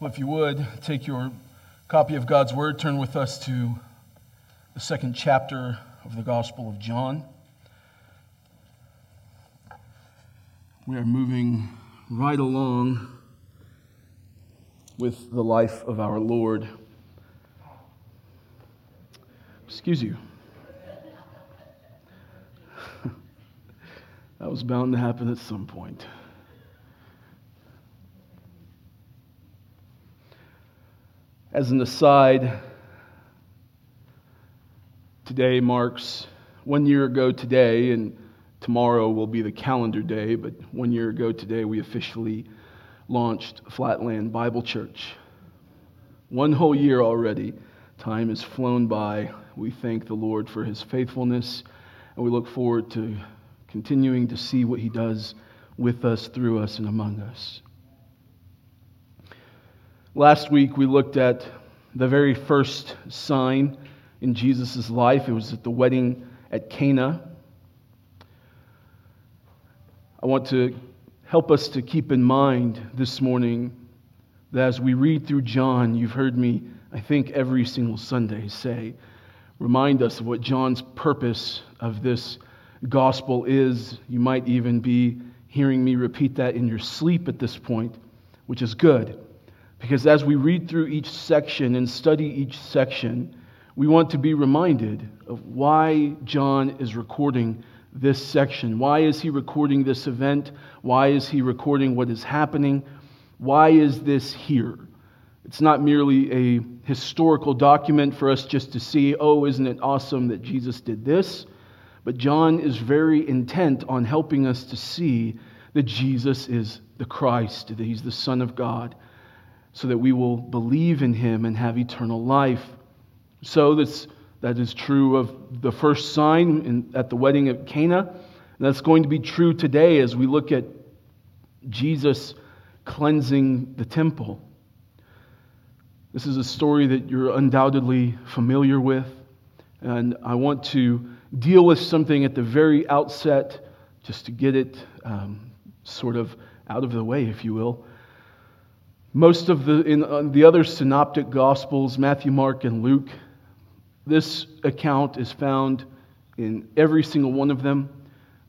Well, if you would, take your copy of God's Word, turn with us to the second chapter of the Gospel of John. We are moving right along with the life of our Lord. Excuse you. that was bound to happen at some point. As an aside, today marks one year ago today, and tomorrow will be the calendar day, but one year ago today, we officially launched Flatland Bible Church. One whole year already. Time has flown by. We thank the Lord for his faithfulness, and we look forward to continuing to see what he does with us, through us, and among us. Last week, we looked at the very first sign in Jesus' life. It was at the wedding at Cana. I want to help us to keep in mind this morning that as we read through John, you've heard me, I think, every single Sunday say, remind us of what John's purpose of this gospel is. You might even be hearing me repeat that in your sleep at this point, which is good. Because as we read through each section and study each section, we want to be reminded of why John is recording this section. Why is he recording this event? Why is he recording what is happening? Why is this here? It's not merely a historical document for us just to see, oh, isn't it awesome that Jesus did this? But John is very intent on helping us to see that Jesus is the Christ, that he's the Son of God so that we will believe in him and have eternal life. So this, that is true of the first sign in, at the wedding at Cana. And that's going to be true today as we look at Jesus cleansing the temple. This is a story that you're undoubtedly familiar with. And I want to deal with something at the very outset, just to get it um, sort of out of the way, if you will. Most of the, in uh, the other synoptic gospels, Matthew, Mark, and Luke, this account is found in every single one of them.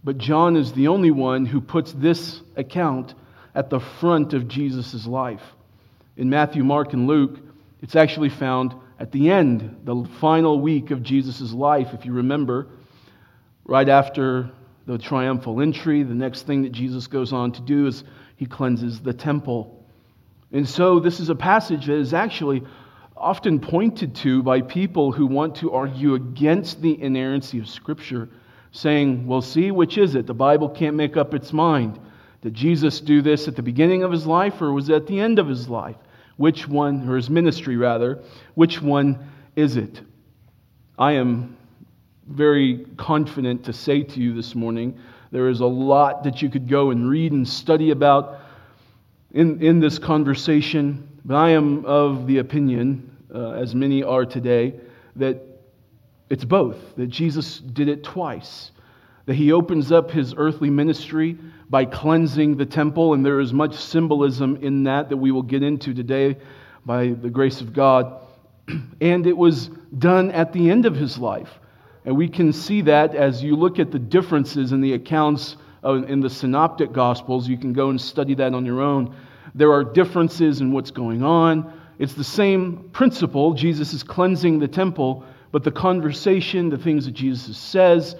But John is the only one who puts this account at the front of Jesus' life. In Matthew, Mark, and Luke, it's actually found at the end, the final week of Jesus' life. If you remember, right after the triumphal entry, the next thing that Jesus goes on to do is he cleanses the temple. And so, this is a passage that is actually often pointed to by people who want to argue against the inerrancy of Scripture, saying, well, see, which is it? The Bible can't make up its mind. Did Jesus do this at the beginning of his life or was it at the end of his life? Which one, or his ministry rather, which one is it? I am very confident to say to you this morning there is a lot that you could go and read and study about in, in this conversation, but I am of the opinion, uh, as many are today, that it's both, that Jesus did it twice. That he opens up his earthly ministry by cleansing the temple, and there is much symbolism in that that we will get into today by the grace of God. And it was done at the end of his life. And we can see that as you look at the differences in the accounts in the synoptic gospels. You can go and study that on your own. There are differences in what's going on. It's the same principle. Jesus is cleansing the temple, but the conversation, the things that Jesus says,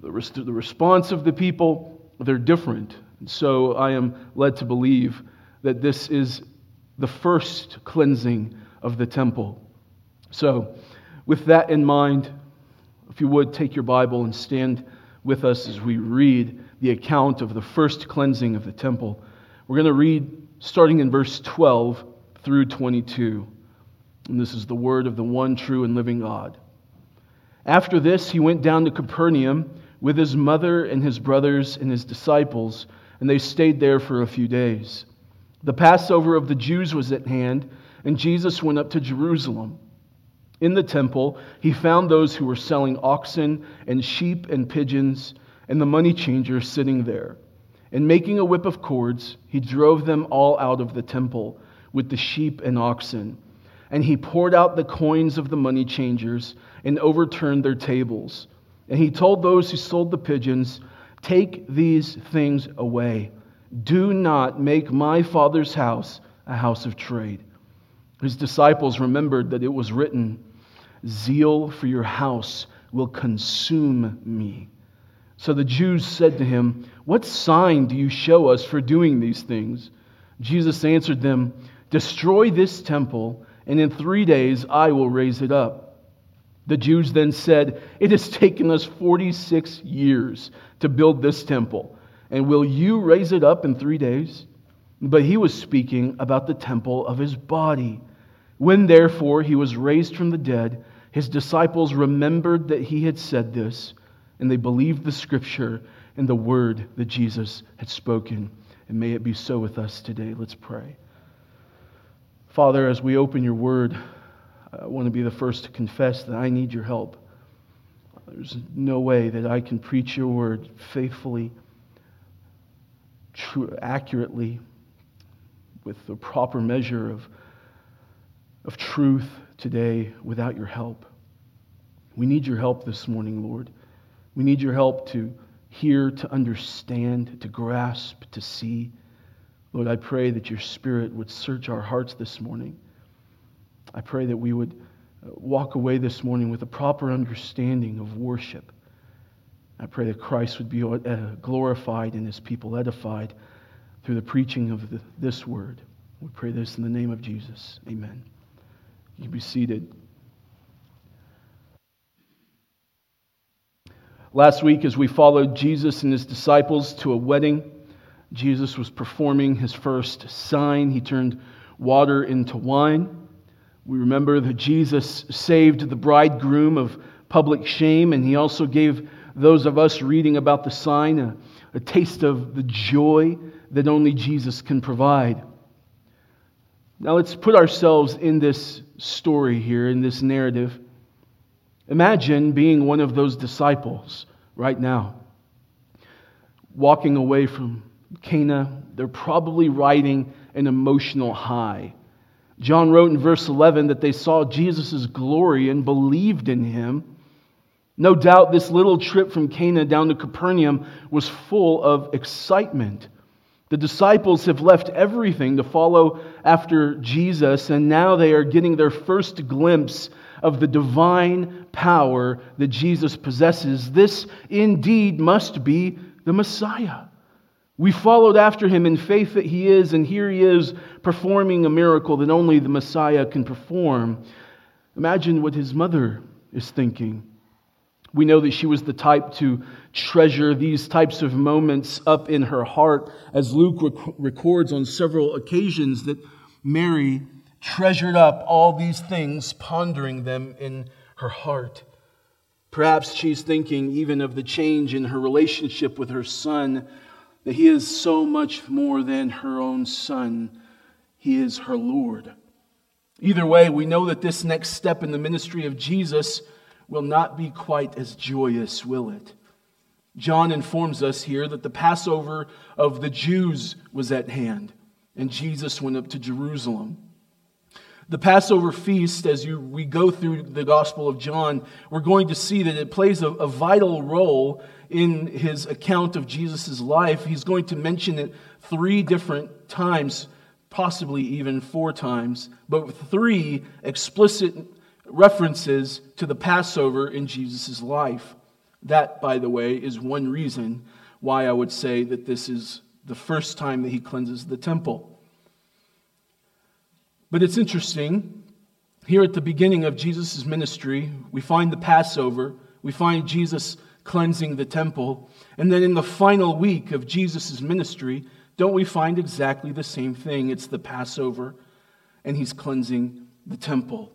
the, response of the people, they're different. so I am led to believe that this is the first cleansing of the temple. So, with that in mind, if you would take your Bible and stand with us as we read the account of the first cleansing of the temple. We're going to read starting in verse 12 through 22. And this is the word of the one true and living God. After this, he went down to Capernaum with his mother and his brothers and his disciples, and they stayed there for a few days. The Passover of the Jews was at hand, and Jesus went up to Jerusalem. In the temple, he found those who were selling oxen and sheep and pigeons and the money changers sitting there. And making a whip of cords, he drove them all out of the temple with the sheep and oxen. And he poured out the coins of the money changers and overturned their tables. And he told those who sold the pigeons, Take these things away. Do not make my father's house a house of trade. His disciples remembered that it was written, Zeal for your house will consume me. So the Jews said to him, What sign do you show us for doing these things? Jesus answered them, Destroy this temple, and in three days I will raise it up. The Jews then said, It has taken us 46 years to build this temple, and will you raise it up in three days? But he was speaking about the temple of his body. When therefore he was raised from the dead, his disciples remembered that he had said this, and they believed the scripture and the word that Jesus had spoken. And may it be so with us today. Let's pray. Father, as we open your word, I want to be the first to confess that I need your help. There's no way that I can preach your word faithfully, true, accurately, with the proper measure of, of truth today without your help. We need your help this morning, Lord. We need your help to hear, to understand, to grasp, to see. Lord, I pray that your Spirit would search our hearts this morning. I pray that we would uh, walk away this morning with a proper understanding of worship. I pray that Christ would be uh, glorified and his people edified through the preaching of the, this word. We pray this in the name of Jesus. Amen. You can be seated. Last week, as we followed Jesus and his disciples to a wedding, Jesus was performing his first sign. He turned water into wine. We remember that Jesus saved the bridegroom of public shame, and he also gave those of us reading about the sign a, a taste of the joy that only Jesus can provide. Now let's put ourselves in this story here, in this narrative. Imagine being one of those disciples right now, walking away from Cana, they're probably riding an emotional high. John wrote in verse 11 that they saw Jesus' glory and believed in him. No doubt this little trip from Cana down to Capernaum was full of excitement. The disciples have left everything to follow after Jesus, and now they are getting their first glimpse of the divine power that Jesus possesses. This indeed must be the Messiah. We followed after him in faith that he is, and here he is performing a miracle that only the Messiah can perform. Imagine what his mother is thinking. We know that she was the type to treasure these types of moments up in her heart, as Luke rec- records on several occasions that Mary treasured up all these things, pondering them in her heart. Perhaps she's thinking even of the change in her relationship with her son that He is so much more than her own Son, He is her Lord. Either way, we know that this next step in the ministry of Jesus will not be quite as joyous, will it? John informs us here that the Passover of the Jews was at hand, and Jesus went up to Jerusalem. The Passover feast, as you, we go through the Gospel of John, we're going to see that it plays a, a vital role in his account of Jesus' life, he's going to mention it three different times, possibly even four times, but three explicit references to the Passover in Jesus' life. That, by the way, is one reason why I would say that this is the first time that he cleanses the temple. But it's interesting. Here at the beginning of Jesus' ministry, we find the Passover. We find Jesus cleansing the temple. And then in the final week of Jesus' ministry, don't we find exactly the same thing? It's the Passover, and he's cleansing the temple.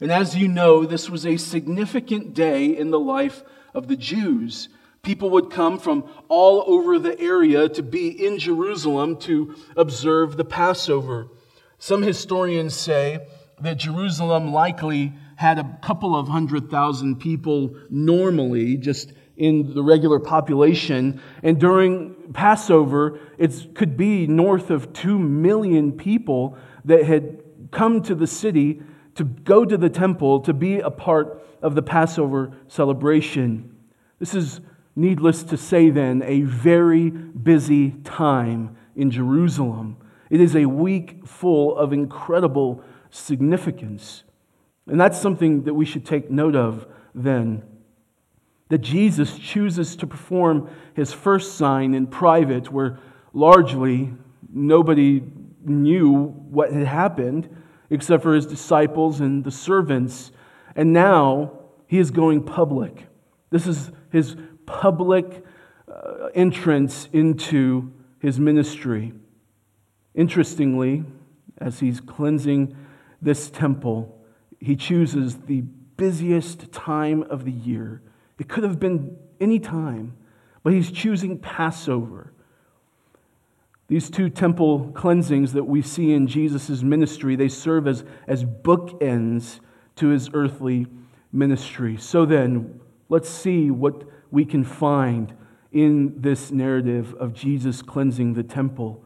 And as you know, this was a significant day in the life of the Jews. People would come from all over the area to be in Jerusalem to observe the Passover. Some historians say that Jerusalem likely had a couple of hundred thousand people normally, just in the regular population. And during Passover, it could be north of 2 million people that had come to the city to go to the temple to be a part of the Passover celebration. This is, needless to say, then, a very busy time in Jerusalem. It is a week full of incredible significance. And that's something that we should take note of then. That Jesus chooses to perform his first sign in private, where largely nobody knew what had happened except for his disciples and the servants. And now he is going public. This is his public uh, entrance into his ministry. Interestingly, as he's cleansing this temple, he chooses the busiest time of the year. It could have been any time, but he's choosing Passover. These two temple cleansings that we see in Jesus' ministry, they serve as, as bookends to his earthly ministry. So then, let's see what we can find in this narrative of Jesus cleansing the temple.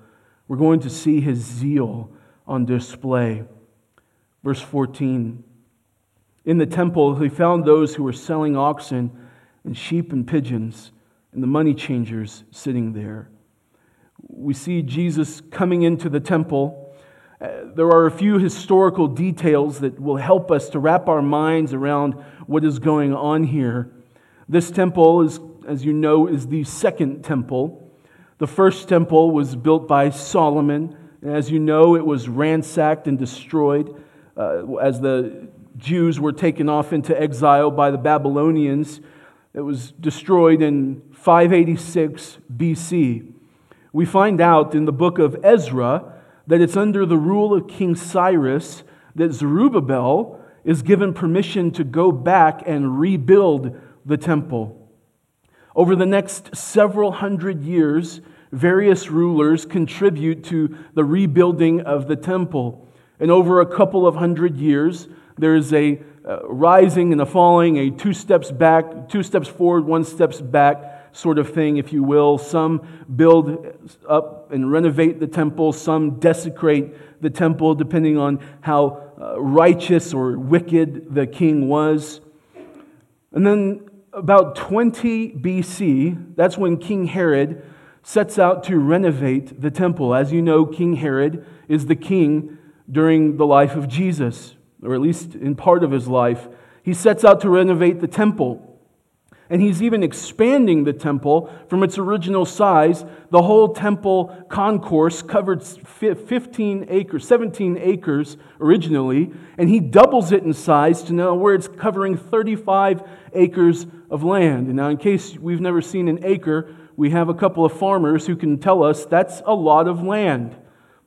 We're going to see his zeal on display. Verse 14 In the temple, he found those who were selling oxen and sheep and pigeons, and the money changers sitting there we see Jesus coming into the temple. Uh, there are a few historical details that will help us to wrap our minds around what is going on here. This temple is, as you know, is the second temple. The first temple was built by Solomon, and as you know, it was ransacked and destroyed uh, as the Jews were taken off into exile by the Babylonians. It was destroyed in 586 BC we find out in the book of Ezra that it's under the rule of King Cyrus that Zerubbabel is given permission to go back and rebuild the temple. Over the next several hundred years, various rulers contribute to the rebuilding of the temple. And over a couple of hundred years, there's a uh, rising and a falling, a two steps back, two steps forward, one steps back sort of thing, if you will. Some build up and renovate the temple, some desecrate the temple, depending on how uh, righteous or wicked the king was. And then about 20 BC, that's when King Herod sets out to renovate the temple. As you know, King Herod is the king during the life of Jesus, or at least in part of his life. He sets out to renovate the temple. And he's even expanding the temple from its original size. The whole temple concourse covered 15 acres, 17 acres originally, and he doubles it in size to now where it's covering 35 acres of land. And now, in case we've never seen an acre, we have a couple of farmers who can tell us that's a lot of land.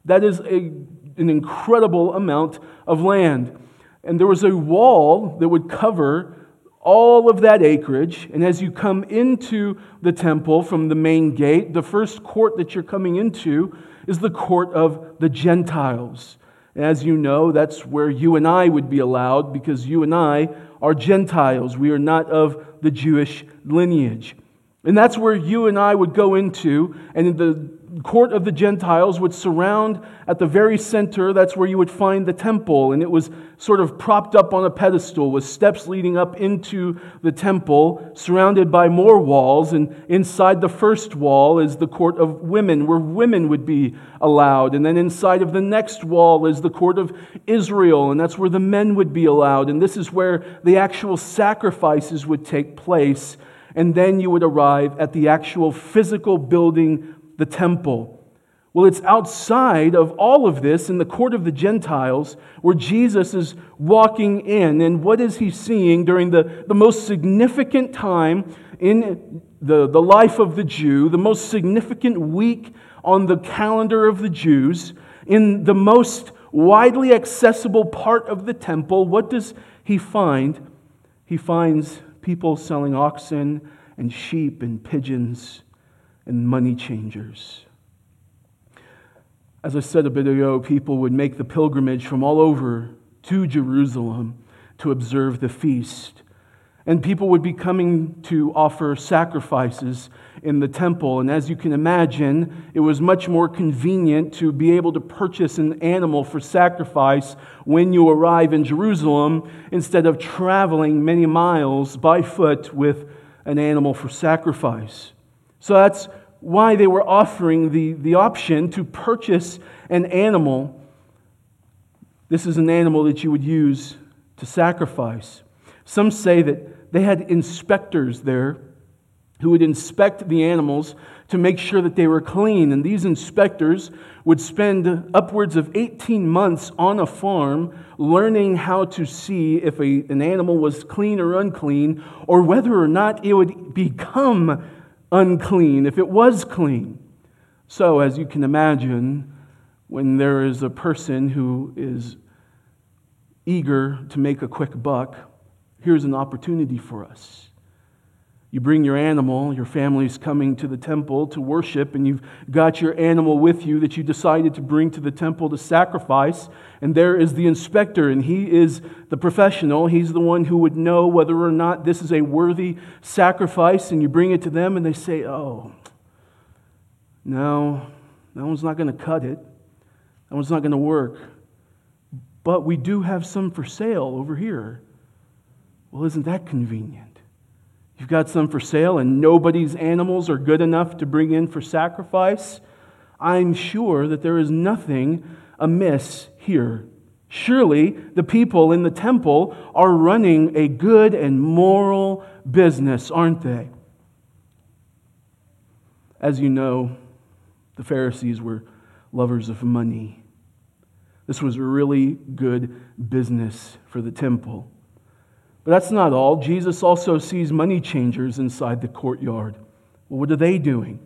That is a, an incredible amount of land. And there was a wall that would cover all of that acreage. And as you come into the temple from the main gate, the first court that you're coming into is the court of the Gentiles. As you know, that's where you and I would be allowed because you and I are Gentiles. We are not of the Jewish lineage. And that's where you and I would go into, and in the court of the Gentiles would surround at the very center. That's where you would find the temple. And it was sort of propped up on a pedestal with steps leading up into the temple, surrounded by more walls. And inside the first wall is the court of women, where women would be allowed. And then inside of the next wall is the court of Israel, and that's where the men would be allowed. And this is where the actual sacrifices would take place. And then you would arrive at the actual physical building the temple. Well, it's outside of all of this in the court of the Gentiles where Jesus is walking in. And what is he seeing during the, the most significant time in the, the life of the Jew, the most significant week on the calendar of the Jews, in the most widely accessible part of the temple? What does he find? He finds people selling oxen and sheep and pigeons and money changers. As I said a bit ago, people would make the pilgrimage from all over to Jerusalem to observe the feast. And people would be coming to offer sacrifices in the temple. And as you can imagine, it was much more convenient to be able to purchase an animal for sacrifice when you arrive in Jerusalem instead of traveling many miles by foot with an animal for sacrifice. So that's why they were offering the, the option to purchase an animal. This is an animal that you would use to sacrifice. Some say that they had inspectors there who would inspect the animals to make sure that they were clean. And these inspectors would spend upwards of 18 months on a farm learning how to see if a, an animal was clean or unclean, or whether or not it would become unclean if it was clean. So, as you can imagine, when there is a person who is eager to make a quick buck, here's an opportunity for us. You bring your animal, your family's coming to the temple to worship, and you've got your animal with you that you decided to bring to the temple to sacrifice. And there is the inspector, and he is the professional. He's the one who would know whether or not this is a worthy sacrifice. And you bring it to them, and they say, Oh, no, that one's not going to cut it. That one's not going to work. But we do have some for sale over here. Well, isn't that convenient? You've got some for sale, and nobody's animals are good enough to bring in for sacrifice. I'm sure that there is nothing amiss here. Surely the people in the temple are running a good and moral business, aren't they? As you know, the Pharisees were lovers of money. This was a really good business for the temple. But that's not all. Jesus also sees money changers inside the courtyard. Well, what are they doing?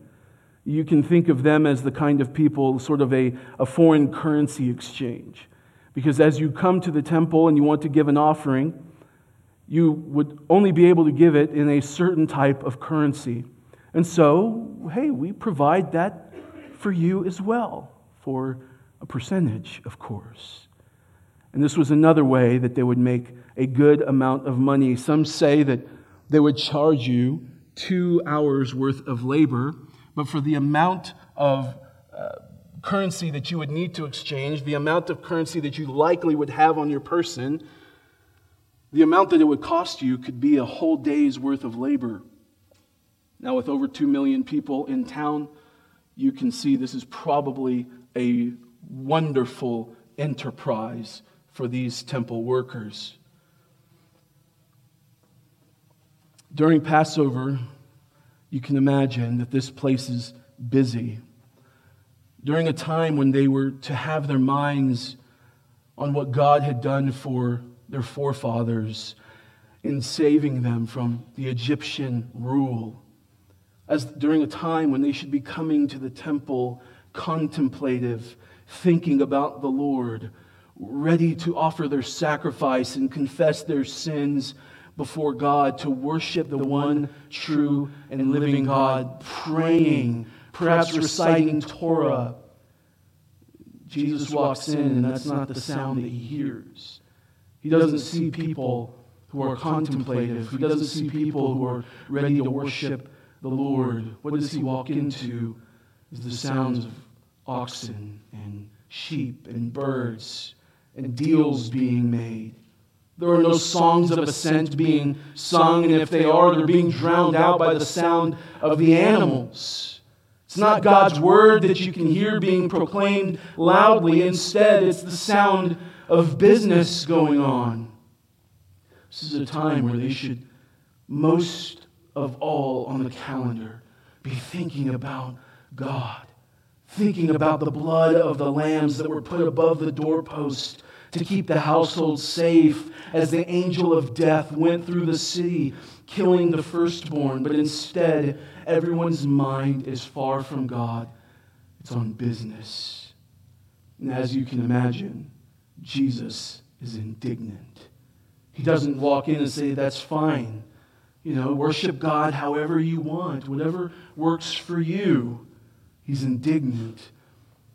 You can think of them as the kind of people, sort of a, a foreign currency exchange. Because as you come to the temple and you want to give an offering, you would only be able to give it in a certain type of currency. And so, hey, we provide that for you as well, for a percentage, of course. And this was another way that they would make a good amount of money. Some say that they would charge you two hours worth of labor, but for the amount of uh, currency that you would need to exchange, the amount of currency that you likely would have on your person, the amount that it would cost you could be a whole day's worth of labor. Now, with over 2 million people in town, you can see this is probably a wonderful enterprise for these temple workers. During Passover, you can imagine that this place is busy. During a time when they were to have their minds on what God had done for their forefathers in saving them from the Egyptian rule. As during a time when they should be coming to the temple contemplative, thinking about the Lord, ready to offer their sacrifice and confess their sins before God, to worship the one true and living God, praying, perhaps reciting Torah. Jesus walks in, and that's not the sound that he hears. He doesn't see people who are contemplative, he doesn't see people who are ready to worship the Lord. What does he walk into? Is the sounds of oxen and sheep and birds and deals being made. There are no songs of ascent being sung, and if they are, they're being drowned out by the sound of the animals. It's not God's word that you can hear being proclaimed loudly. Instead, it's the sound of business going on. This is a time where they should, most of all on the calendar, be thinking about God thinking about the blood of the lambs that were put above the doorpost to keep the household safe as the angel of death went through the city, killing the firstborn. But instead, everyone's mind is far from God, it's on business. And as you can imagine, Jesus is indignant. He doesn't walk in and say, That's fine. You know, worship God however you want, whatever works for you. He's indignant.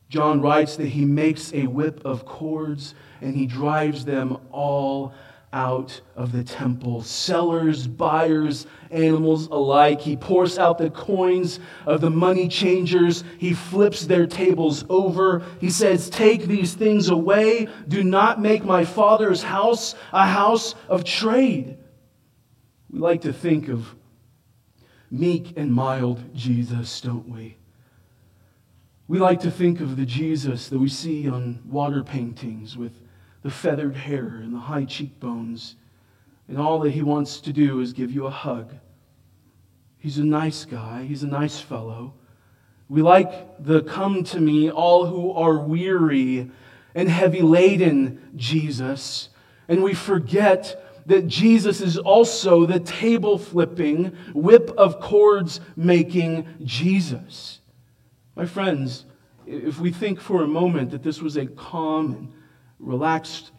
John writes that he makes a whip of cords and he drives them all out of the temple. Sellers, buyers, animals alike. He pours out the coins of the money changers. He flips their tables over. He says, Take these things away. Do not make my father's house a house of trade. We like to think of meek and mild Jesus, don't we? We like to think of the Jesus that we see on water paintings with the feathered hair and the high cheekbones, and all that he wants to do is give you a hug. He's a nice guy, he's a nice fellow. We like the come to me, all who are weary and heavy laden Jesus, and we forget that Jesus is also the table flipping, whip of cords making Jesus. My friends, if we think for a moment that this was a calm and relaxed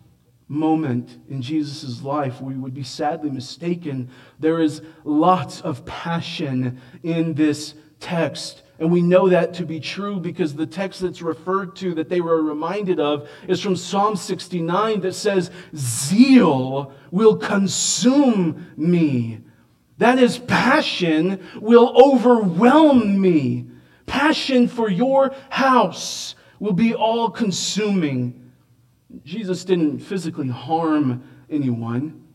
moment in Jesus' life, we would be sadly mistaken. There is lots of passion in this text. And we know that to be true because the text that's referred to, that they were reminded of, is from Psalm 69 that says, Zeal will consume me. That is, passion will overwhelm me. Passion for your house will be all consuming. Jesus didn't physically harm anyone,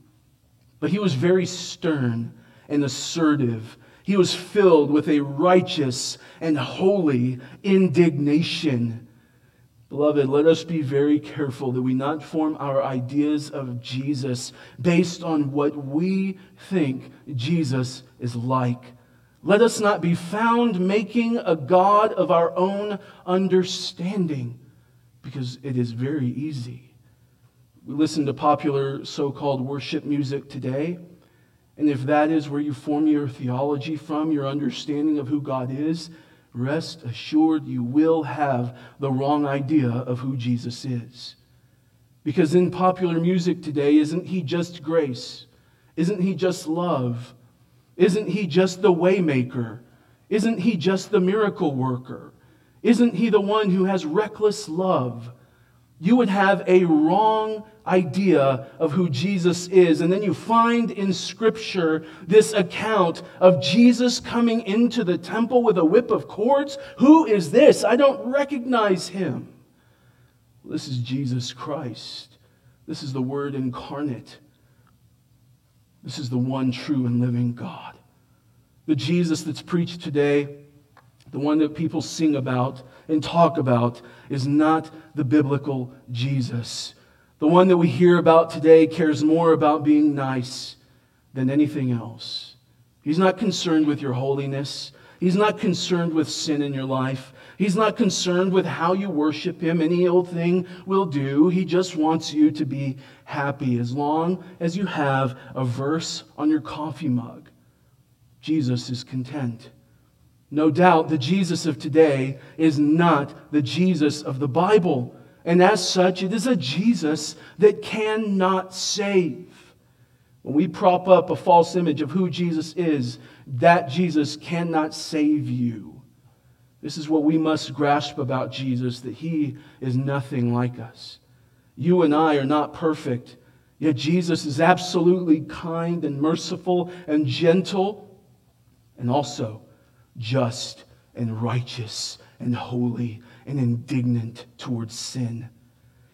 but he was very stern and assertive he was filled with a righteous and holy indignation. Beloved, let us be very careful that we not form our ideas of Jesus based on what we think Jesus is like. Let us not be found making a God of our own understanding because it is very easy. We listen to popular so called worship music today. And if that is where you form your theology from, your understanding of who God is, rest assured you will have the wrong idea of who Jesus is. Because in popular music today, isn't he just grace? Isn't he just love? Isn't he just the waymaker? Isn't he just the miracle worker? Isn't he the one who has reckless love? You would have a wrong idea of who Jesus is. And then you find in Scripture this account of Jesus coming into the temple with a whip of cords. Who is this? I don't recognize him. This is Jesus Christ. This is the Word incarnate. This is the one true and living God. The Jesus that's preached today, the one that people sing about and talk about, is not the biblical Jesus. The one that we hear about today cares more about being nice than anything else. He's not concerned with your holiness. He's not concerned with sin in your life. He's not concerned with how you worship him. Any old thing will do. He just wants you to be happy as long as you have a verse on your coffee mug. Jesus is content. No doubt the Jesus of today is not the Jesus of the Bible. And as such, it is a Jesus that cannot save. When we prop up a false image of who Jesus is, that Jesus cannot save you. This is what we must grasp about Jesus that he is nothing like us. You and I are not perfect, yet Jesus is absolutely kind and merciful and gentle and also just and righteous and holy and indignant towards sin.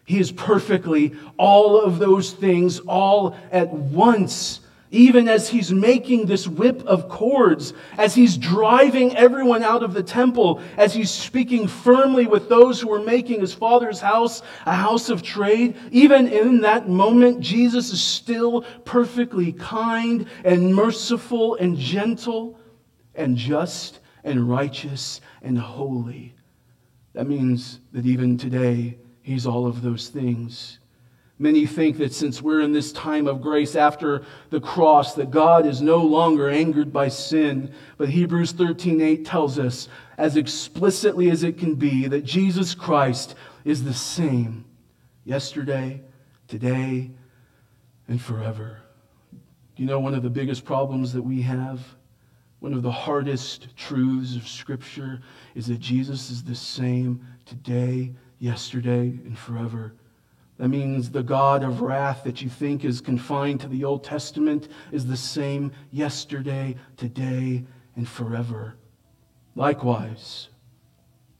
He is perfectly all of those things all at once. Even as he's making this whip of cords, as he's driving everyone out of the temple, as he's speaking firmly with those who are making his father's house a house of trade, even in that moment, Jesus is still perfectly kind and merciful and gentle and just and righteous and holy. That means that even today, he's all of those things. Many think that since we're in this time of grace after the cross, that God is no longer angered by sin. But Hebrews 13:8 tells us, as explicitly as it can be, that Jesus Christ is the same yesterday, today, and forever. You know, one of the biggest problems that we have one of the hardest truths of Scripture is that Jesus is the same today, yesterday, and forever. That means the God of wrath that you think is confined to the Old Testament is the same yesterday, today, and forever. Likewise,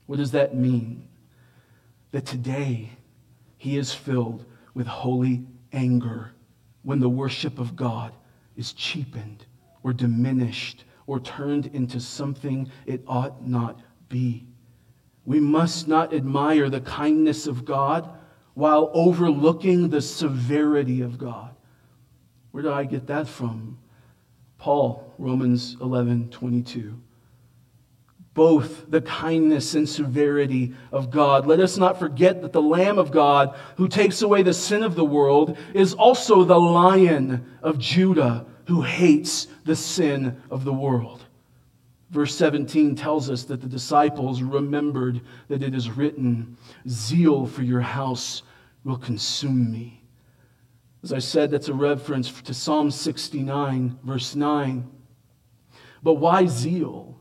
what does that mean? That today he is filled with holy anger when the worship of God is cheapened or diminished or turned into something it ought not be. We must not admire the kindness of God while overlooking the severity of God. Where did I get that from? Paul, Romans 11 22 both the kindness and severity of God. Let us not forget that the Lamb of God, who takes away the sin of the world, is also the Lion of Judah, who hates the sin of the world. Verse 17 tells us that the disciples remembered that it is written, Zeal for your house will consume me. As I said, that's a reference to Psalm 69, verse 9. But why zeal?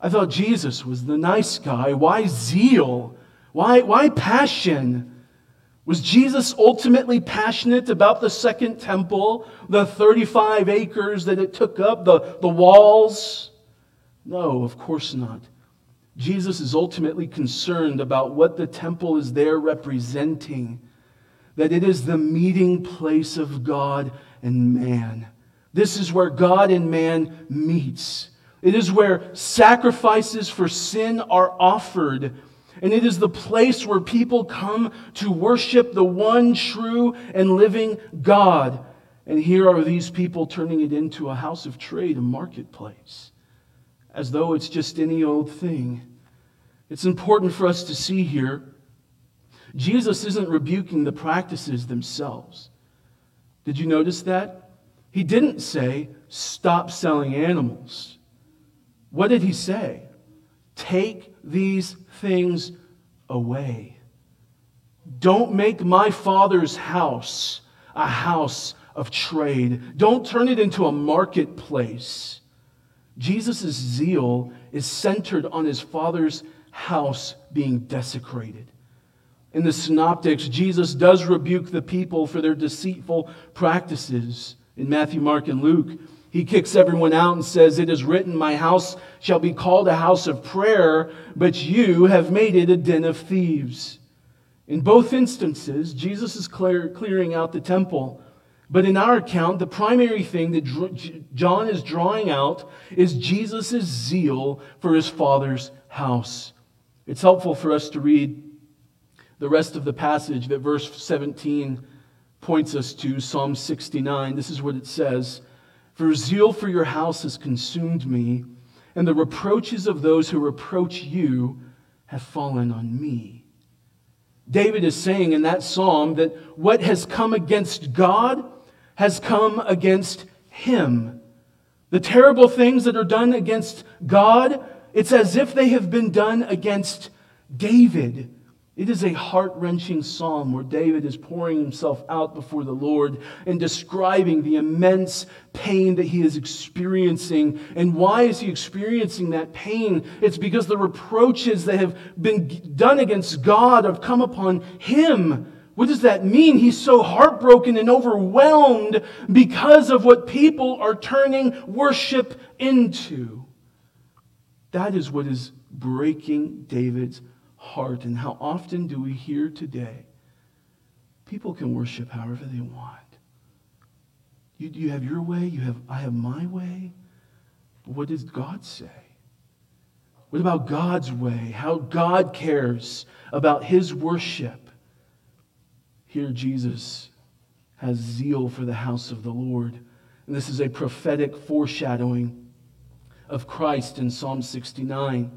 I thought Jesus was the nice guy. Why zeal? Why, why passion? Was Jesus ultimately passionate about the second temple, the 35 acres that it took up, the, the walls? No, of course not. Jesus is ultimately concerned about what the temple is there representing, that it is the meeting place of God and man. This is where God and man meets. It is where sacrifices for sin are offered. And it is the place where people come to worship the one true and living God. And here are these people turning it into a house of trade, a marketplace, as though it's just any old thing. It's important for us to see here Jesus isn't rebuking the practices themselves. Did you notice that? He didn't say, stop selling animals. What did he say? Take these things away. Don't make my father's house a house of trade. Don't turn it into a marketplace. Jesus' zeal is centered on his father's house being desecrated. In the synoptics, Jesus does rebuke the people for their deceitful practices. In Matthew, Mark, and Luke, he kicks everyone out and says, It is written, My house shall be called a house of prayer, but you have made it a den of thieves. In both instances, Jesus is clear, clearing out the temple. But in our account, the primary thing that John is drawing out is Jesus' zeal for his father's house. It's helpful for us to read the rest of the passage that verse 17 points us to, Psalm 69. This is what it says. For zeal for your house has consumed me, and the reproaches of those who reproach you have fallen on me. David is saying in that psalm that what has come against God has come against him. The terrible things that are done against God, it's as if they have been done against David. It is a heart wrenching psalm where David is pouring himself out before the Lord and describing the immense pain that he is experiencing. And why is he experiencing that pain? It's because the reproaches that have been done against God have come upon him. What does that mean? He's so heartbroken and overwhelmed because of what people are turning worship into. That is what is breaking David's heart. And how often do we hear today? People can worship however they want. You, you have your way, you have, I have my way. But what does God say? What about God's way? How God cares about his worship. Here, Jesus has zeal for the house of the Lord. And this is a prophetic foreshadowing of Christ in Psalm 69.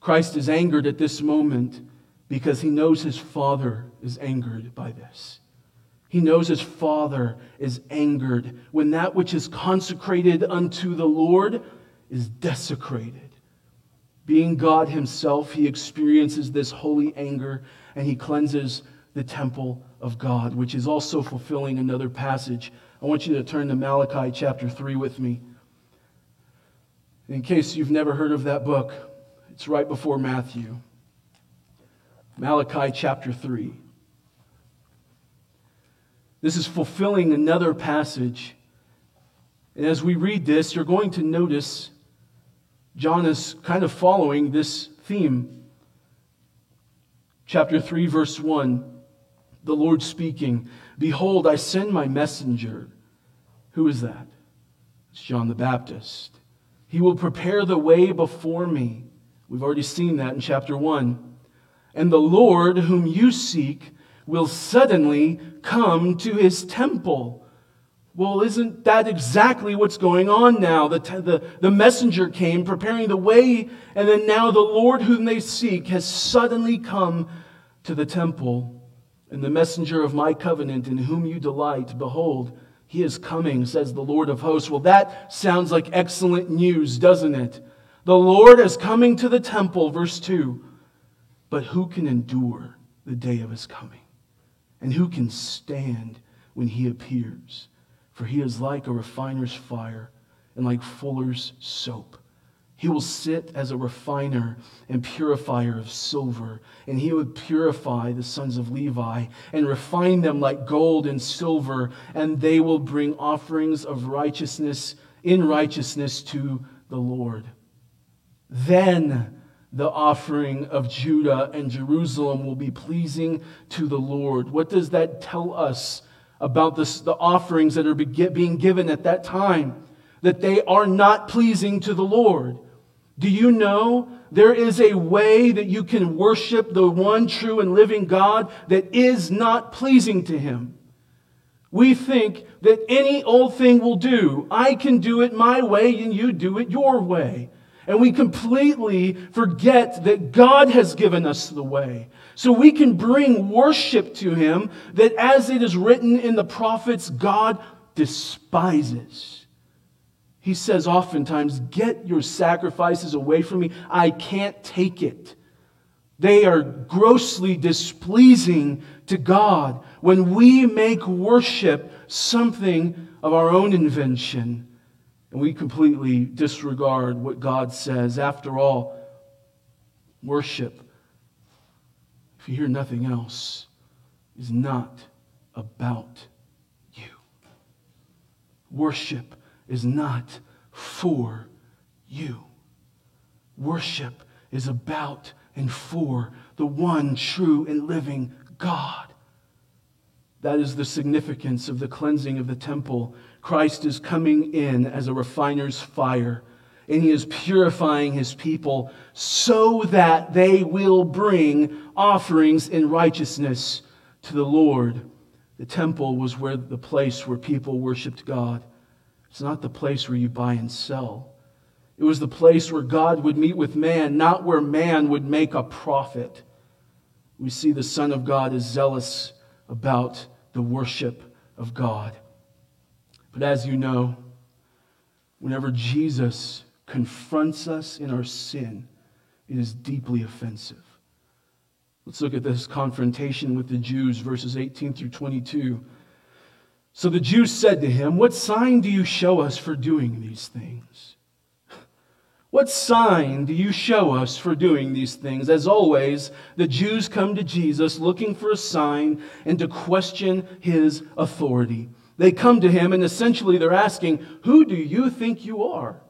Christ is angered at this moment because he knows his Father is angered by this. He knows his Father is angered when that which is consecrated unto the Lord is desecrated. Being God himself, he experiences this holy anger and he cleanses the temple of God, which is also fulfilling another passage. I want you to turn to Malachi chapter 3 with me. In case you've never heard of that book, it's right before Matthew. Malachi chapter 3. This is fulfilling another passage. And as we read this, you're going to notice John is kind of following this theme. Chapter 3, verse 1, the Lord speaking, Behold, I send my messenger. Who is that? It's John the Baptist. He will prepare the way before me. We've already seen that in chapter 1. And the Lord, whom you seek, will suddenly come to his temple. Well, isn't that exactly what's going on now? The, the, the messenger came preparing the way, and then now the Lord whom they seek has suddenly come to the temple. And the messenger of my covenant in whom you delight, behold, he is coming, says the Lord of hosts. Well, that sounds like excellent news, doesn't it? The Lord is coming to the temple, verse 2. But who can endure the day of his coming? And who can stand when he appears? For he is like a refiner's fire and like fuller's soap. He will sit as a refiner and purifier of silver, and he would purify the sons of Levi and refine them like gold and silver, and they will bring offerings of righteousness in righteousness to the Lord. Then the offering of Judah and Jerusalem will be pleasing to the Lord. What does that tell us about this, the offerings that are being given at that time? That they are not pleasing to the Lord. Do you know there is a way that you can worship the one true and living God that is not pleasing to Him? We think that any old thing will do. I can do it my way and you do it your way. And we completely forget that God has given us the way. So we can bring worship to Him that, as it is written in the prophets, God despises. He says oftentimes, Get your sacrifices away from me. I can't take it. They are grossly displeasing to God when we make worship something of our own invention and we completely disregard what God says. After all, worship, if you hear nothing else, is not about you. Worship is not for you. Worship is about and for the one true and living God. That is the significance of the cleansing of the temple Christ is coming in as a refiner's fire, and he is purifying his people so that they will bring offerings in righteousness to the Lord. The temple was where the place where people worshiped God. It's not the place where you buy and sell. It was the place where God would meet with man, not where man would make a profit. We see the Son of God is zealous about the worship of God. But as you know, whenever Jesus confronts us in our sin, it is deeply offensive. Let's look at this confrontation with the Jews, verses 18 through 22. So the Jews said to him, What sign do you show us for doing these things? What sign do you show us for doing these things? As always, the Jews come to Jesus looking for a sign and to question his authority. They come to him and essentially they're asking, Who do you think you are?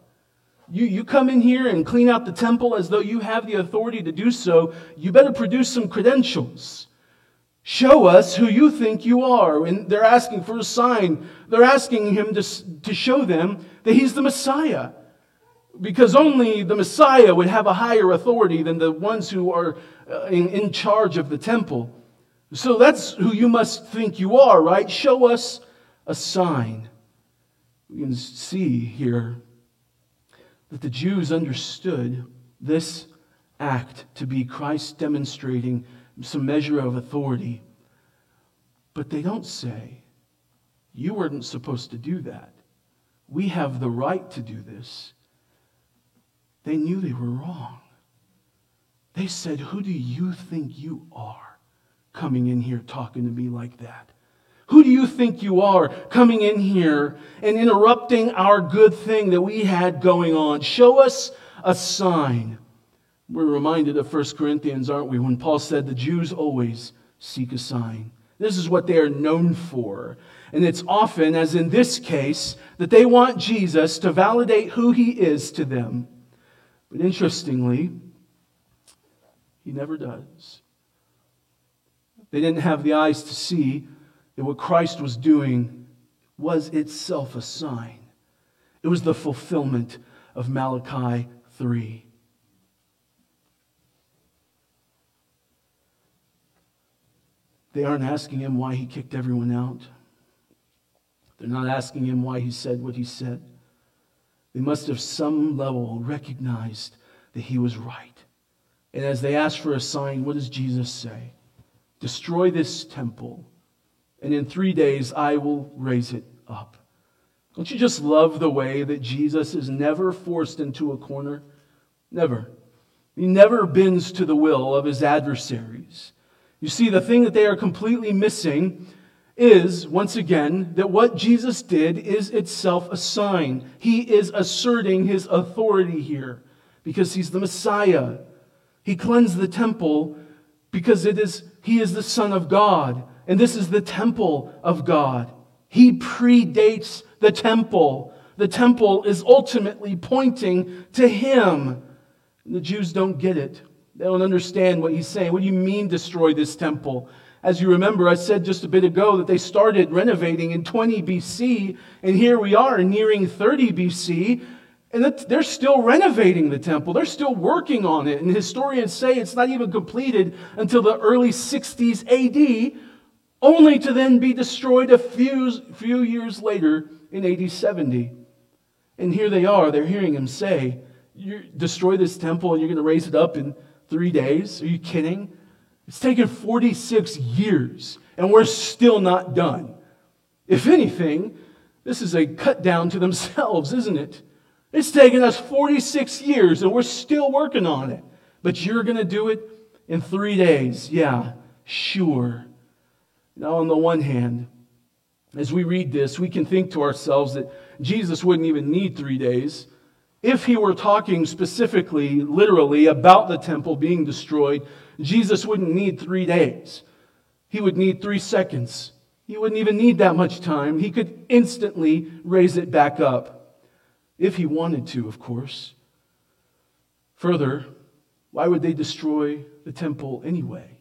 You, you come in here and clean out the temple as though you have the authority to do so. You better produce some credentials. Show us who you think you are. And they're asking for a sign. They're asking him to, to show them that he's the Messiah. Because only the Messiah would have a higher authority than the ones who are uh, in, in charge of the temple. So that's who you must think you are, right? Show us a sign. We can see here that the Jews understood this act to be Christ demonstrating some measure of authority. But they don't say, You weren't supposed to do that. We have the right to do this. They knew they were wrong. They said, Who do you think you are coming in here talking to me like that? Who do you think you are coming in here and interrupting our good thing that we had going on? Show us a sign. We're reminded of 1 Corinthians, aren't we, when Paul said the Jews always seek a sign. This is what they are known for. And it's often, as in this case, that they want Jesus to validate who he is to them. But interestingly, he never does. They didn't have the eyes to see that what Christ was doing was itself a sign. It was the fulfillment of Malachi 3. They aren't asking him why he kicked everyone out. They're not asking him why he said what he said. They must have some level recognized that he was right. And as they ask for a sign, what does Jesus say? Destroy this temple, and in three days I will raise it up. Don't you just love the way that Jesus is never forced into a corner? Never. He never bends to the will of his adversaries. You see, the thing that they are completely missing is, once again, that what Jesus did is itself a sign. He is asserting his authority here because he's the Messiah. He cleansed the temple because it is, he is the Son of God, and this is the temple of God. He predates the temple. The temple is ultimately pointing to him. The Jews don't get it. They don't understand what he's saying. What do you mean, destroy this temple? As you remember, I said just a bit ago that they started renovating in 20 BC, and here we are nearing 30 BC, and they're still renovating the temple. They're still working on it. And historians say it's not even completed until the early 60s AD, only to then be destroyed a few, few years later in AD 70. And here they are, they're hearing him say, You destroy this temple and you're going to raise it up in three days? Are you kidding? It's taken 46 years, and we're still not done. If anything, this is a cut down to themselves, isn't it? It's taken us 46 years, and we're still working on it. But you're going to do it in three days. Yeah, sure. Now, on the one hand, as we read this, we can think to ourselves that Jesus wouldn't even need three days if he were talking specifically, literally, about the temple being destroyed, Jesus wouldn't need three days. He would need three seconds. He wouldn't even need that much time. He could instantly raise it back up. If he wanted to, of course. Further, why would they destroy the temple anyway?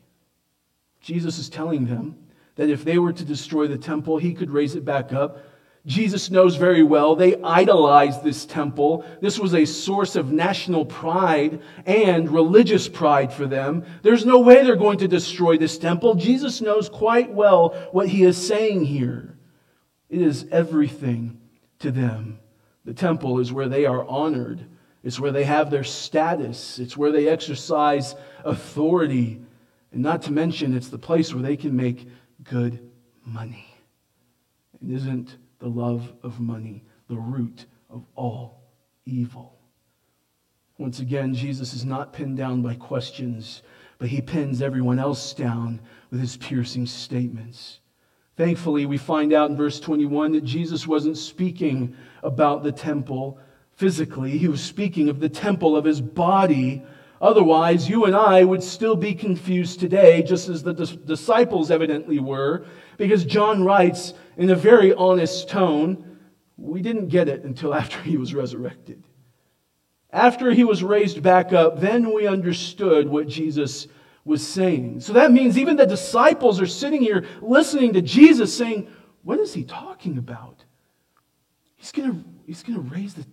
Jesus is telling them that if they were to destroy the temple, he could raise it back up Jesus knows very well they idolized this temple. This was a source of national pride and religious pride for them. There's no way they're going to destroy this temple. Jesus knows quite well what he is saying here. It is everything to them. The temple is where they are honored, it's where they have their status, it's where they exercise authority. And not to mention, it's the place where they can make good money. It isn't the love of money, the root of all evil. Once again, Jesus is not pinned down by questions, but he pins everyone else down with his piercing statements. Thankfully, we find out in verse 21 that Jesus wasn't speaking about the temple physically, he was speaking of the temple of his body. Otherwise, you and I would still be confused today, just as the disciples evidently were, because John writes in a very honest tone, we didn't get it until after he was resurrected. After he was raised back up, then we understood what Jesus was saying. So that means even the disciples are sitting here listening to Jesus saying, What is he talking about? He's going he's going to raise the.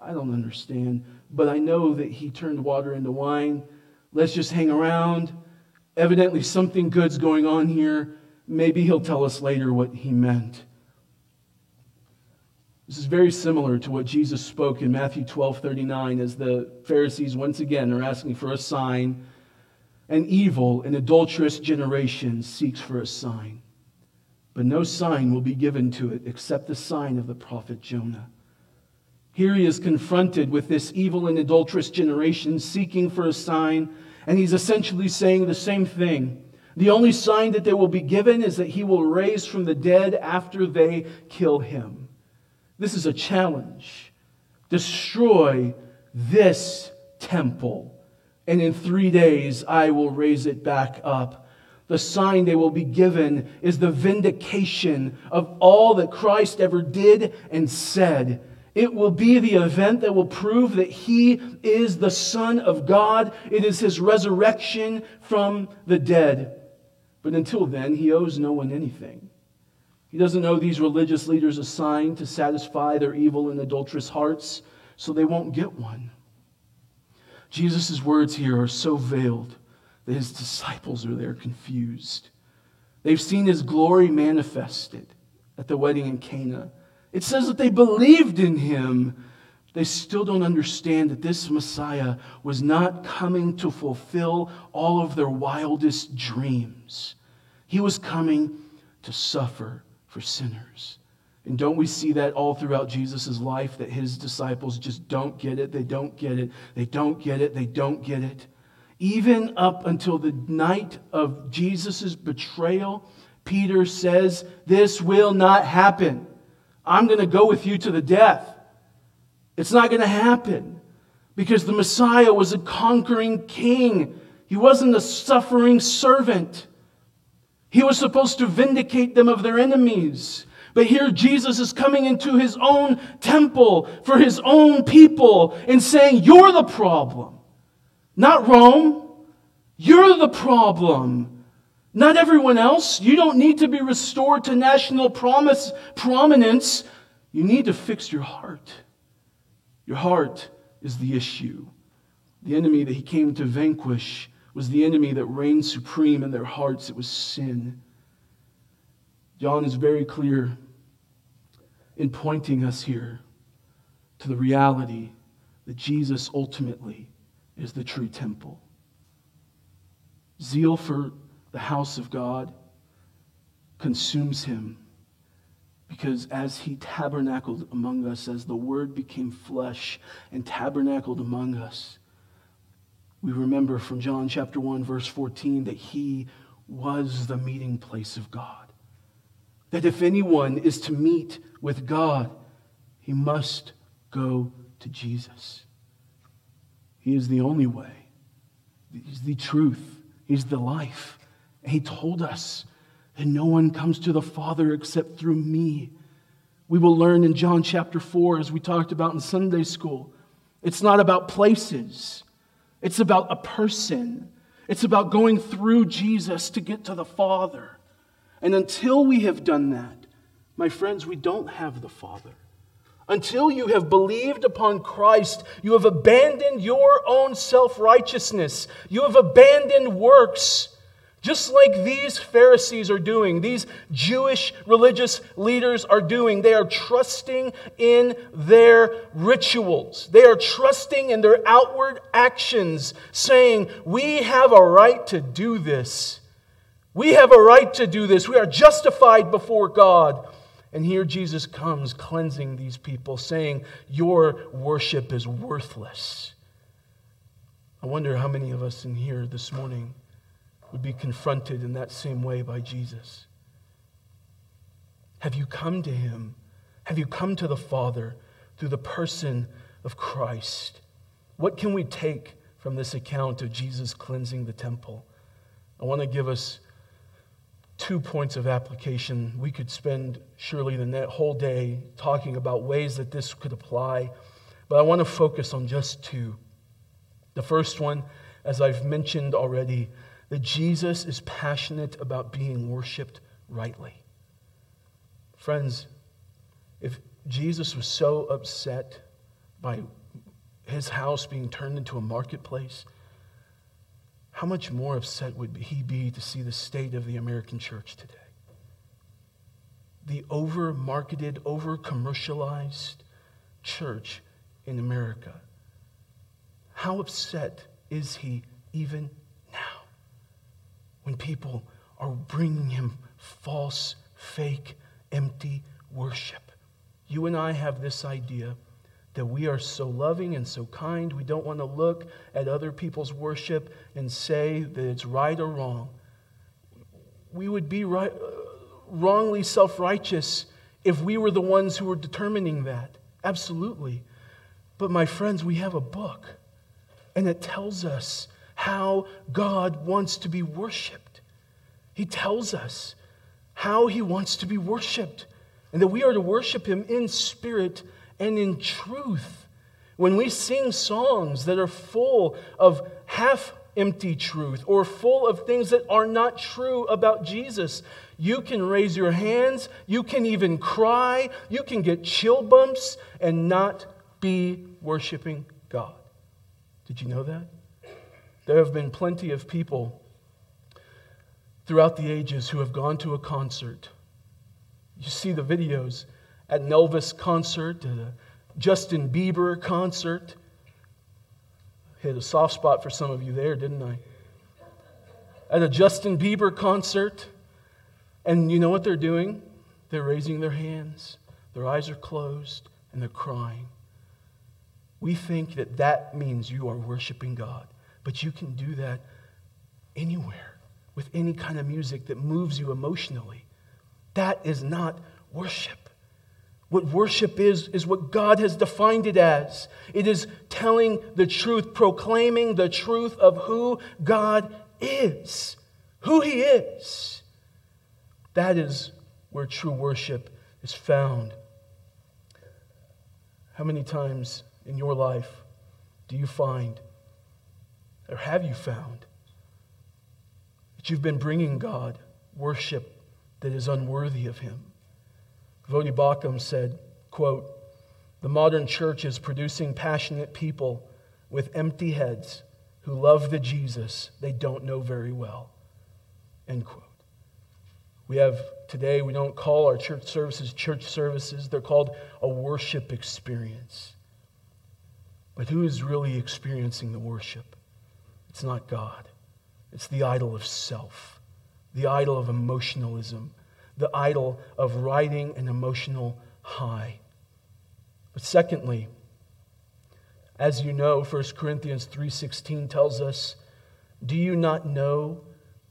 I don't understand, but I know that he turned water into wine. Let's just hang around. Evidently, something good's going on here. Maybe he'll tell us later what he meant. This is very similar to what Jesus spoke in Matthew 12 39 as the Pharisees once again are asking for a sign. An evil and adulterous generation seeks for a sign, but no sign will be given to it except the sign of the prophet Jonah. Here he is confronted with this evil and adulterous generation seeking for a sign, and he's essentially saying the same thing. The only sign that they will be given is that he will raise from the dead after they kill him. This is a challenge. Destroy this temple, and in three days I will raise it back up. the sign they will be given is the vindication of all that Christ ever did and said. It will be the event that will prove that he is the Son of God. It is his resurrection from the dead. But until then, he owes no one anything. He doesn't owe these religious leaders a sign to satisfy their evil and adulterous hearts, so they won't get one. Jesus' words here are so veiled that his disciples are there confused. They've seen his glory manifested at the wedding in Cana. It says that they believed in him. They still don't understand that this Messiah was not coming to fulfill all of their wildest dreams. He was coming to suffer for sinners. And don't we see that all throughout Jesus' life that his disciples just don't get it? They don't get it. They don't get it. They don't get it. Even up until the night of Jesus' betrayal, Peter says, This will not happen. I'm going to go with you to the death. It's not going to happen because the Messiah was a conquering king. He wasn't a suffering servant. He was supposed to vindicate them of their enemies. But here Jesus is coming into his own temple for his own people and saying, You're the problem. Not Rome. You're the problem. Not everyone else. You don't need to be restored to national promise, prominence. You need to fix your heart. Your heart is the issue. The enemy that he came to vanquish was the enemy that reigned supreme in their hearts. It was sin. John is very clear in pointing us here to the reality that Jesus ultimately is the true temple. Zeal for the house of God consumes him because as he tabernacled among us, as the word became flesh and tabernacled among us, we remember from John chapter 1, verse 14, that he was the meeting place of God. That if anyone is to meet with God, he must go to Jesus. He is the only way. He's the truth. He's the life. And he told us that no one comes to the Father except through me. We will learn in John chapter 4, as we talked about in Sunday school. It's not about places, it's about a person. It's about going through Jesus to get to the Father. And until we have done that, my friends, we don't have the Father. Until you have believed upon Christ, you have abandoned your own self righteousness. You have abandoned works, just like these Pharisees are doing, these Jewish religious leaders are doing. They are trusting in their rituals, they are trusting in their outward actions, saying, We have a right to do this. We have a right to do this. We are justified before God. And here Jesus comes cleansing these people, saying, Your worship is worthless. I wonder how many of us in here this morning would be confronted in that same way by Jesus. Have you come to him? Have you come to the Father through the person of Christ? What can we take from this account of Jesus cleansing the temple? I want to give us two points of application. We could spend surely the whole day talking about ways that this could apply, but I want to focus on just two. The first one, as I've mentioned already, that Jesus is passionate about being worshiped rightly. Friends, if Jesus was so upset by his house being turned into a marketplace, how much more upset would he be to see the state of the American church today? The over marketed, over commercialized church in America. How upset is he even when people are bringing him false, fake, empty worship? You and I have this idea that we are so loving and so kind. We don't want to look at other people's worship and say that it's right or wrong. We would be right, wrongly self righteous if we were the ones who were determining that. Absolutely. But, my friends, we have a book, and it tells us how God wants to be worshiped. He tells us how he wants to be worshiped and that we are to worship him in spirit and in truth. When we sing songs that are full of half empty truth or full of things that are not true about Jesus, you can raise your hands, you can even cry, you can get chill bumps and not be worshiping God. Did you know that? There have been plenty of people throughout the ages who have gone to a concert. You see the videos at an Elvis concert, at a Justin Bieber concert. Hit a soft spot for some of you there, didn't I? At a Justin Bieber concert. And you know what they're doing? They're raising their hands, their eyes are closed, and they're crying. We think that that means you are worshiping God, but you can do that anywhere with any kind of music that moves you emotionally. That is not worship. What worship is, is what God has defined it as. It is telling the truth, proclaiming the truth of who God is, who He is. That is where true worship is found. How many times in your life do you find, or have you found, that you've been bringing God worship that is unworthy of Him? Voddie Baucham said, quote, the modern church is producing passionate people with empty heads who love the Jesus they don't know very well. End quote. We have today, we don't call our church services church services, they're called a worship experience. But who is really experiencing the worship? It's not God, it's the idol of self, the idol of emotionalism, the idol of riding an emotional high. But secondly, as you know, 1 Corinthians 3:16 tells us, "Do you not know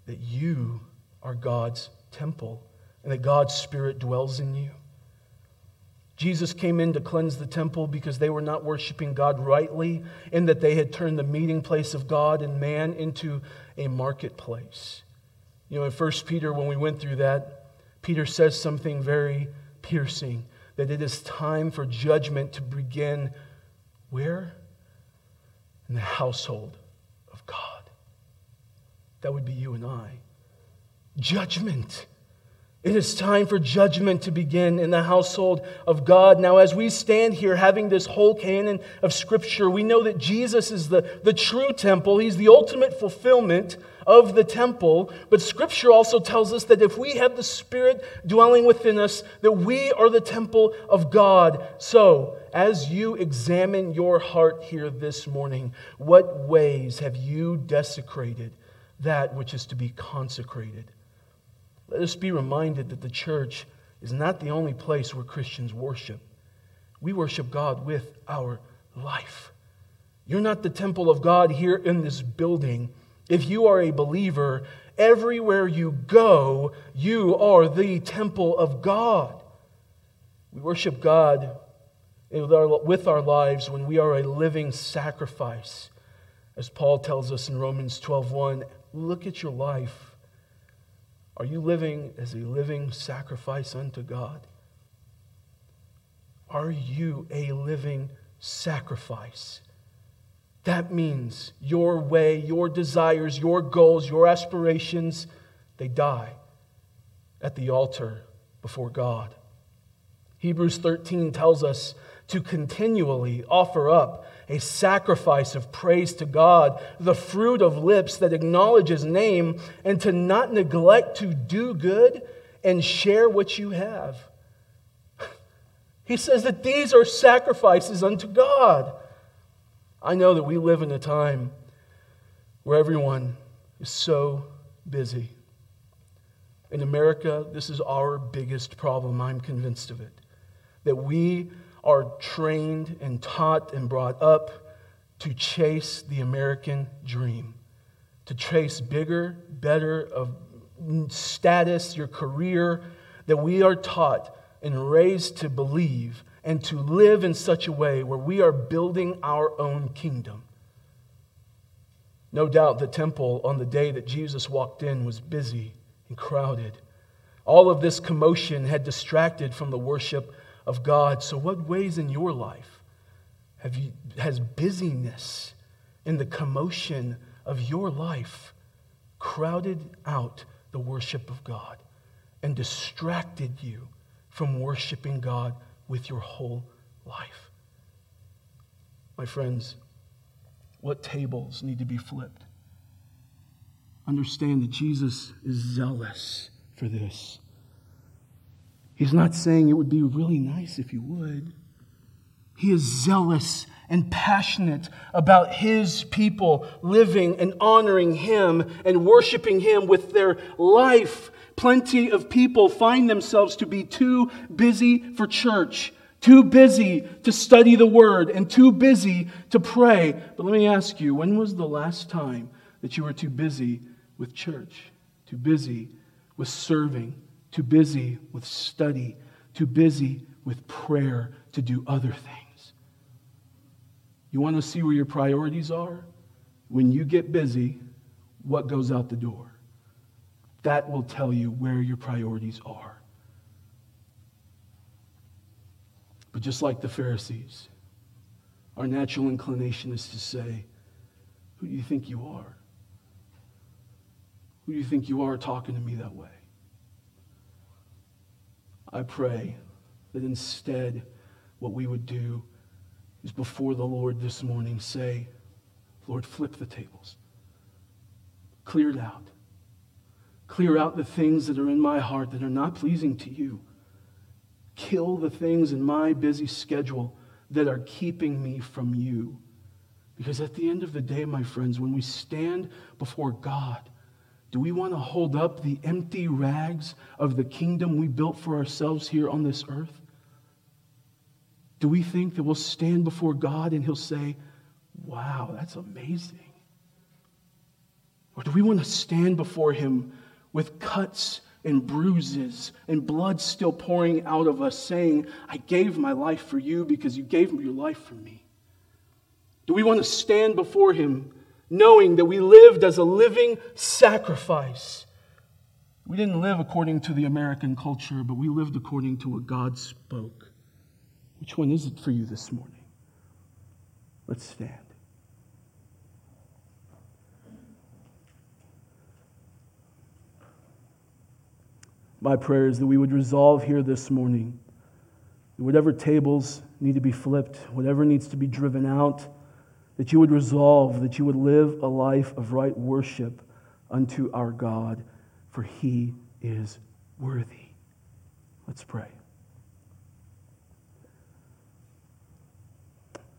that you are God's temple and that God's spirit dwells in you?" Jesus came in to cleanse the temple because they were not worshiping God rightly, and that they had turned the meeting place of God and man into a marketplace. You know, in 1 Peter, when we went through that, Peter says something very piercing that it is time for judgment to begin where? In the household of God. That would be you and I. Judgment it is time for judgment to begin in the household of God. Now, as we stand here having this whole canon of Scripture, we know that Jesus is the, the true temple. He's the ultimate fulfillment of the temple. But Scripture also tells us that if we have the Spirit dwelling within us, that we are the temple of God. So, as you examine your heart here this morning, what ways have you desecrated that which is to be consecrated? Let us be reminded that the church is not the only place where Christians worship. We worship God with our life. You're not the temple of God here in this building. If you are a believer, everywhere you go, you are the temple of God. We worship God with our lives when we are a living sacrifice. As Paul tells us in Romans 12:1, look at your life. Are you living as a living sacrifice unto God? Are you a living sacrifice? That means your way, your desires, your goals, your aspirations, they die at the altar before God. Hebrews 13 tells us to continually offer up a sacrifice of praise to God, the fruit of lips that acknowledge His name, and to not neglect to do good and share what you have. He says that these are sacrifices unto God. I know that we live in a time where everyone is so busy. In America, this is our biggest problem. I'm convinced of it. That we are trained and taught and brought up to chase the American dream, to chase bigger, better of status, your career, that we are taught and raised to believe and to live in such a way where we are building our own kingdom. No doubt the temple on the day that Jesus walked in was busy and crowded. All of this commotion had distracted from the worship of God. So, what ways in your life have you, has busyness in the commotion of your life crowded out the worship of God and distracted you from worshiping God with your whole life? My friends, what tables need to be flipped? Understand that Jesus is zealous for this. He's not saying it would be really nice if you would. He is zealous and passionate about his people living and honoring him and worshiping him with their life. Plenty of people find themselves to be too busy for church, too busy to study the word, and too busy to pray. But let me ask you when was the last time that you were too busy with church, too busy with serving, too busy with study, too busy with prayer to do other things? You want to see where your priorities are? When you get busy, what goes out the door? That will tell you where your priorities are. But just like the Pharisees, our natural inclination is to say, Who do you think you are? Who do you think you are talking to me that way? I pray that instead, what we would do is before the Lord this morning say, Lord, flip the tables. Clear it out. Clear out the things that are in my heart that are not pleasing to you. Kill the things in my busy schedule that are keeping me from you. Because at the end of the day, my friends, when we stand before God, do we want to hold up the empty rags of the kingdom we built for ourselves here on this earth? Do we think that we'll stand before God and He'll say, Wow, that's amazing? Or do we want to stand before Him with cuts and bruises and blood still pouring out of us, saying, I gave my life for you because you gave your life for me? Do we want to stand before Him knowing that we lived as a living sacrifice? We didn't live according to the American culture, but we lived according to what God spoke. Which one is it for you this morning? Let's stand. My prayer is that we would resolve here this morning whatever tables need to be flipped, whatever needs to be driven out, that you would resolve that you would live a life of right worship unto our God, for he is worthy. Let's pray.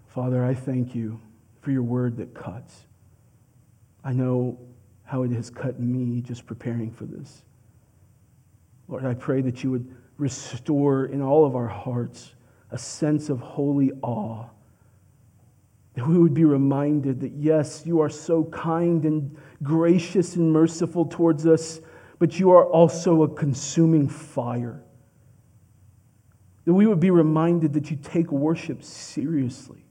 Father, I thank you for your word that cuts. I know how it has cut me just preparing for this. Lord, I pray that you would restore in all of our hearts a sense of holy awe. That we would be reminded that, yes, you are so kind and gracious and merciful towards us, but you are also a consuming fire. That we would be reminded that you take worship seriously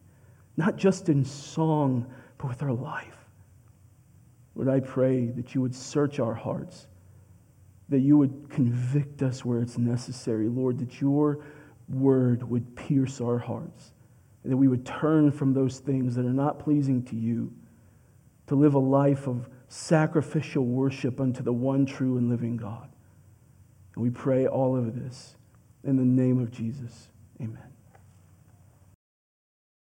not just in song, but with our life. Lord, I pray that you would search our hearts, that you would convict us where it's necessary, Lord, that your word would pierce our hearts, that we would turn from those things that are not pleasing to you to live a life of sacrificial worship unto the one true and living God. And we pray all of this in the name of Jesus. Amen.